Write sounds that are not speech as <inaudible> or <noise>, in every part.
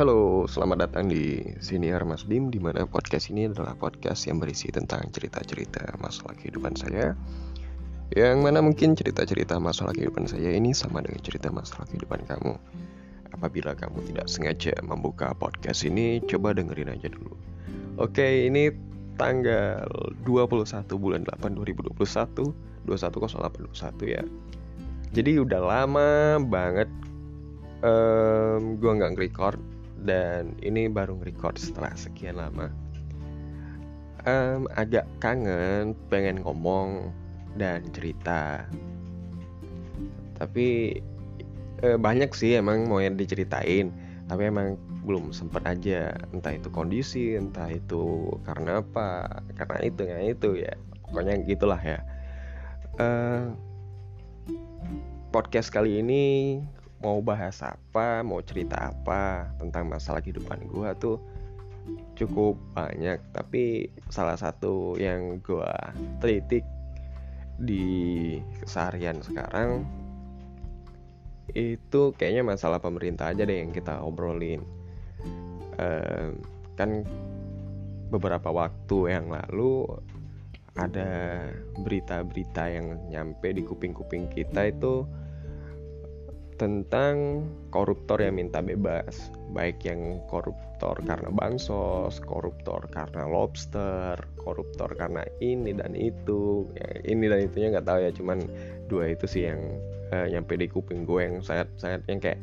Halo, selamat datang di Siniar Mas Bim di mana podcast ini adalah podcast yang berisi tentang cerita-cerita masalah kehidupan saya. Yang mana mungkin cerita-cerita masalah kehidupan saya ini sama dengan cerita masalah kehidupan kamu. Apabila kamu tidak sengaja membuka podcast ini, coba dengerin aja dulu. Oke, ini tanggal 21 bulan 8 2021 210821 ya. Jadi udah lama banget um, gue nggak nge-record dan ini baru nge-record setelah sekian lama. Um, agak kangen pengen ngomong dan cerita. Tapi uh, banyak sih emang mau yang diceritain. Tapi emang belum sempet aja. Entah itu kondisi entah itu karena apa karena itu ya itu ya. Pokoknya gitulah ya. Uh, podcast kali ini mau bahas apa, mau cerita apa tentang masalah kehidupan gue tuh cukup banyak. Tapi salah satu yang gue teliti di keseharian sekarang itu kayaknya masalah pemerintah aja deh yang kita obrolin. Uh, kan beberapa waktu yang lalu ada berita-berita yang nyampe di kuping-kuping kita itu tentang koruptor yang minta bebas. Baik yang koruptor karena bansos, koruptor karena lobster, koruptor karena ini dan itu, ya, ini dan itunya nggak tahu ya, cuman dua itu sih yang uh, nyampe di kuping gue yang sangat sangat yang kayak,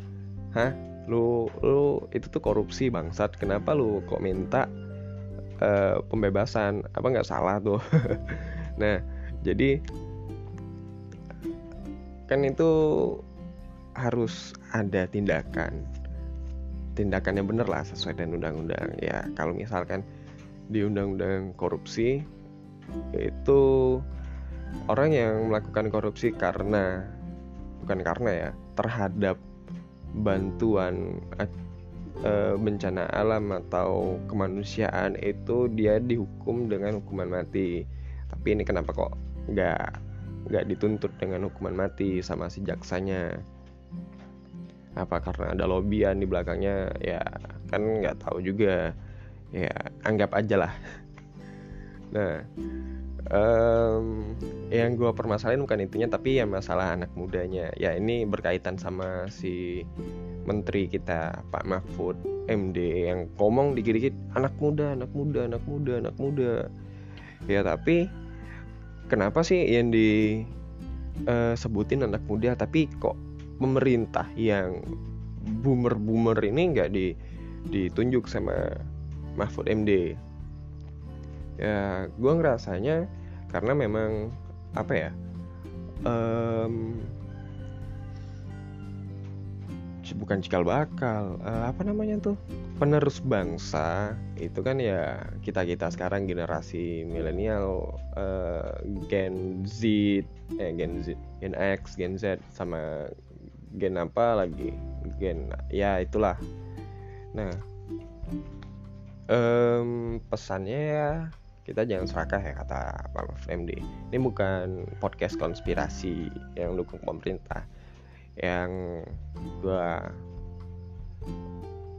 hah, lu lu itu tuh korupsi bangsat, kenapa lu kok minta uh, pembebasan, apa nggak salah tuh? <laughs> nah, jadi kan itu harus ada tindakan. Tindakan yang benar lah sesuai dengan undang-undang. Ya kalau misalkan di undang-undang korupsi itu orang yang melakukan korupsi karena bukan karena ya terhadap bantuan e, bencana alam atau kemanusiaan itu dia dihukum dengan hukuman mati. Tapi ini kenapa kok nggak nggak dituntut dengan hukuman mati sama si jaksanya apa karena ada lobbyan di belakangnya ya kan nggak tahu juga. Ya anggap aja lah. Nah um, yang gue permasalahin bukan intinya tapi ya masalah anak mudanya. Ya ini berkaitan sama si menteri kita Pak Mahfud MD yang ngomong dikit-dikit anak muda anak muda anak muda anak muda. Ya tapi kenapa sih yang disebutin uh, anak muda tapi kok pemerintah yang boomer-boomer ini nggak di, ditunjuk sama Mahfud MD ya gue ngerasanya karena memang apa ya um, bukan cikal bakal uh, apa namanya tuh penerus bangsa itu kan ya kita kita sekarang generasi milenial uh, Gen Z eh Gen Z Gen X Gen Z sama gen apa lagi? Gen ya itulah. Nah um, pesannya ya kita jangan serakah ya kata Pak MD ini bukan podcast konspirasi yang dukung pemerintah yang gua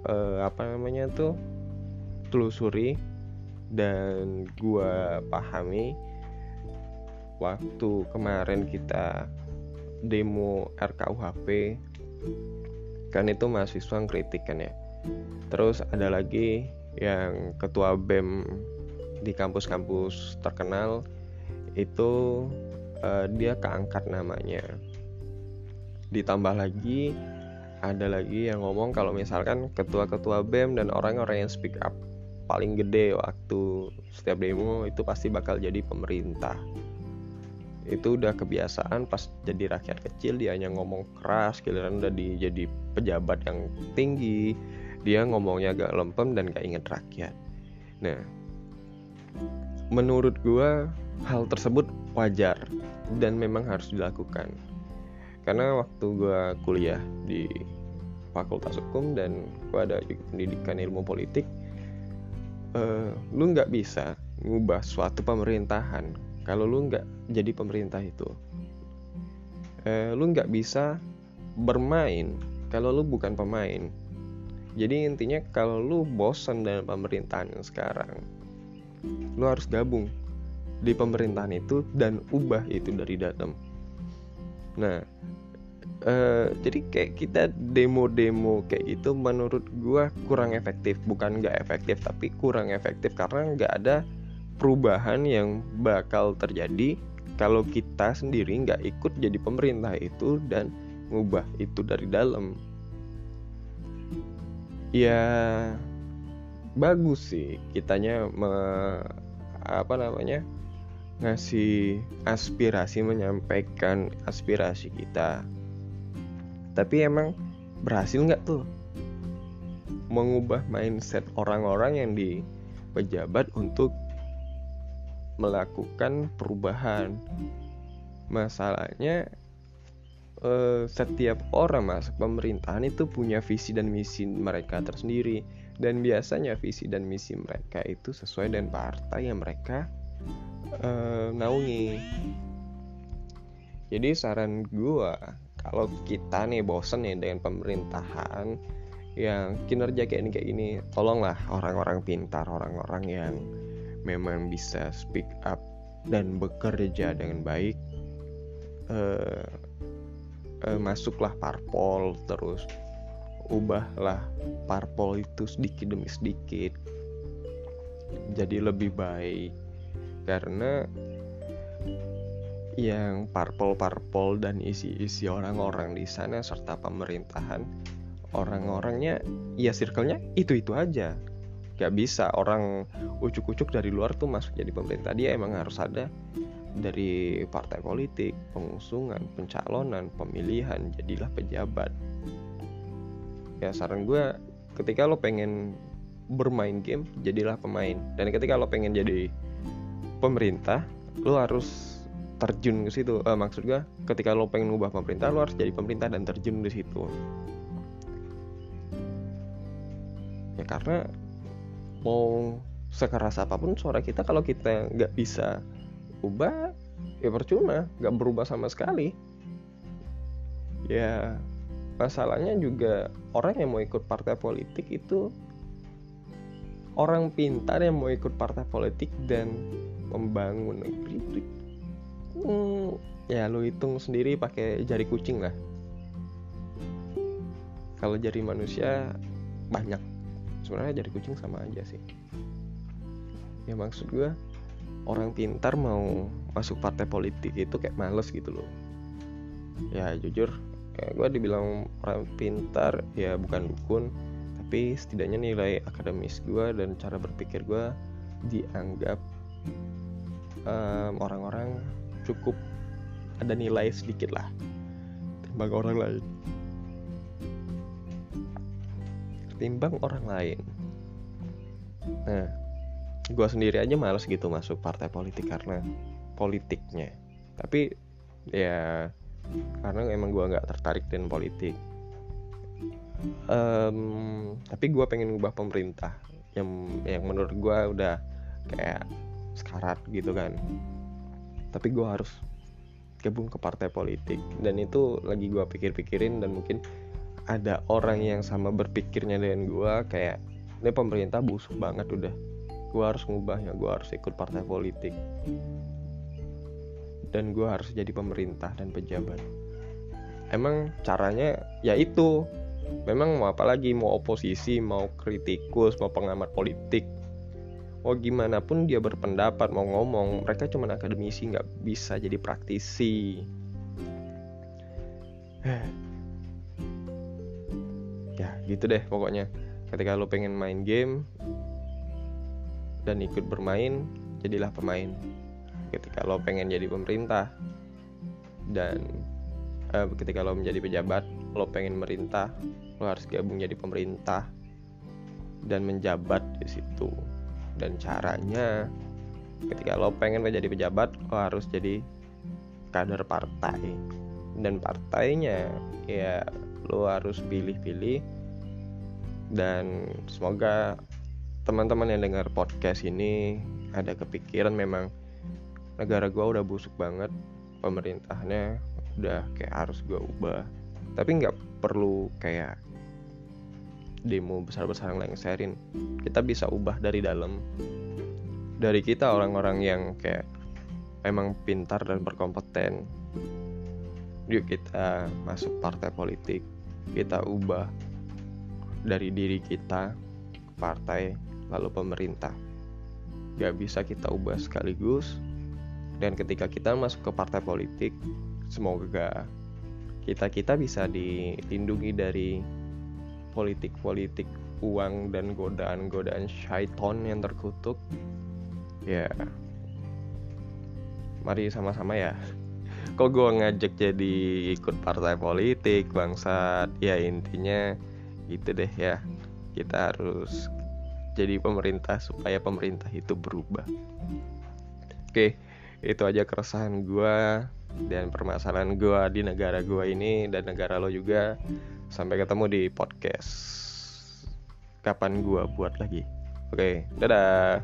uh, apa namanya tuh telusuri dan gua pahami waktu kemarin kita demo RKUHP kan itu mahasiswa kritik kan ya. Terus ada lagi yang ketua BEM di kampus-kampus terkenal itu uh, dia keangkat namanya. Ditambah lagi ada lagi yang ngomong kalau misalkan ketua-ketua BEM dan orang-orang yang speak up paling gede waktu setiap demo itu pasti bakal jadi pemerintah itu udah kebiasaan pas jadi rakyat kecil dia hanya ngomong keras giliran udah di, jadi pejabat yang tinggi. Dia ngomongnya agak lempem dan gak inget rakyat. Nah menurut gua hal tersebut wajar dan memang harus dilakukan. Karena waktu gua kuliah di fakultas hukum dan gua ada pendidikan ilmu politik uh, lu nggak bisa ngubah suatu pemerintahan kalau lu nggak jadi pemerintah itu eh, lu nggak bisa bermain kalau lu bukan pemain. Jadi intinya kalau lu bosan dengan pemerintahan yang sekarang lu harus gabung di pemerintahan itu dan ubah itu dari dalam. Nah Uh, jadi kayak kita demo-demo kayak gitu menurut gua kurang efektif. Bukan nggak efektif tapi kurang efektif karena nggak ada perubahan yang bakal terjadi kalau kita sendiri nggak ikut jadi pemerintah itu dan ngubah itu dari dalam. Ya bagus sih kitanya me, apa namanya ngasih aspirasi menyampaikan aspirasi kita. Tapi emang berhasil nggak tuh mengubah mindset orang-orang yang di pejabat untuk melakukan perubahan. Masalahnya eh, setiap orang masuk pemerintahan itu punya visi dan misi mereka tersendiri. Dan biasanya visi dan misi mereka itu sesuai dengan partai yang mereka eh, naungi. Jadi saran gua kalau kita nih bosen nih dengan pemerintahan yang kinerja kayak ini kayak gini tolonglah orang-orang pintar orang-orang yang memang bisa speak up dan bekerja dengan baik uh, uh, masuklah parpol terus ubahlah parpol itu sedikit demi sedikit jadi lebih baik. Karena yang parpol-parpol dan isi-isi orang-orang di sana serta pemerintahan orang-orangnya ya circle-nya itu-itu aja gak bisa orang ucuk-ucuk dari luar tuh masuk jadi pemerintah. Dia emang harus ada dari partai politik pengusungan pencalonan pemilihan jadilah pejabat. Ya saran gue ketika lo pengen bermain game jadilah pemain. Dan ketika lo pengen jadi pemerintah lo harus terjun ke situ. Uh, maksud gue ketika lo pengen ngubah pemerintah lo harus jadi pemerintah dan terjun di situ. Ya karena mau sekeras apa pun suara kita kalau kita nggak bisa ubah ya percuma nggak berubah sama sekali. Ya masalahnya juga orang yang mau ikut partai politik itu orang pintar yang mau ikut partai politik dan membangun negeri hmm, ya lu hitung sendiri pakai jari kucing lah. Kalau jari manusia banyak sebenarnya jari kucing sama aja sih. Ya maksud gue orang pintar mau masuk partai politik itu kayak males gitu loh. Ya jujur kayak gue dibilang orang pintar ya bukan dukun tapi setidaknya nilai akademis gue dan cara berpikir gue dianggap um, orang-orang cukup ada nilai sedikit lah. Timbang orang lain timbang orang lain. Nah gue sendiri aja males gitu masuk partai politik karena politiknya. Tapi ya karena emang gue nggak tertarik dengan politik. Um, tapi gue pengen ngubah pemerintah yang yang menurut gue udah kayak sekarat gitu kan. Tapi gue harus gabung ke partai politik. Dan itu lagi gue pikir-pikirin dan mungkin ada orang yang sama berpikirnya dengan gue kayak ini pemerintah busuk banget udah. Gue harus ngubahnya gue harus ikut partai politik. Dan gue harus jadi pemerintah dan pejabat. Emang caranya ya itu. Memang mau apa lagi? Mau oposisi mau kritikus mau pengamat politik. Mau gimana pun dia berpendapat mau ngomong mereka cuma akademisi nggak bisa jadi praktisi ya gitu deh pokoknya. Ketika lo pengen main game dan ikut bermain jadilah pemain. Ketika lo pengen jadi pemerintah dan uh, ketika lo menjadi pejabat lo pengen merintah lo harus gabung jadi pemerintah dan menjabat di situ. Dan caranya ketika lo pengen menjadi pejabat lo harus jadi kader partai. Dan partainya ya lo harus pilih-pilih. Dan semoga teman-teman yang dengar podcast ini ada kepikiran memang negara gue udah busuk banget pemerintahnya udah kayak harus gue ubah. Tapi nggak perlu kayak demo besar-besaran lengserin. Kita bisa ubah dari dalam. Dari kita orang-orang yang kayak memang pintar dan berkompeten yuk kita masuk partai politik. Kita ubah dari diri kita partai lalu pemerintah. Gak bisa kita ubah sekaligus. Dan ketika kita masuk ke partai politik semoga kita kita bisa dilindungi dari politik-politik uang dan godaan-godaan syaiton yang terkutuk. Ya. Mari sama-sama ya kok gue ngajak jadi ikut partai politik bangsat? Ya intinya gitu deh ya. Kita harus jadi pemerintah supaya pemerintah itu berubah. Oke itu aja keresahan gue dan permasalahan gue di negara gue ini dan negara lo juga. Sampai ketemu di podcast kapan gue buat lagi. Oke dadah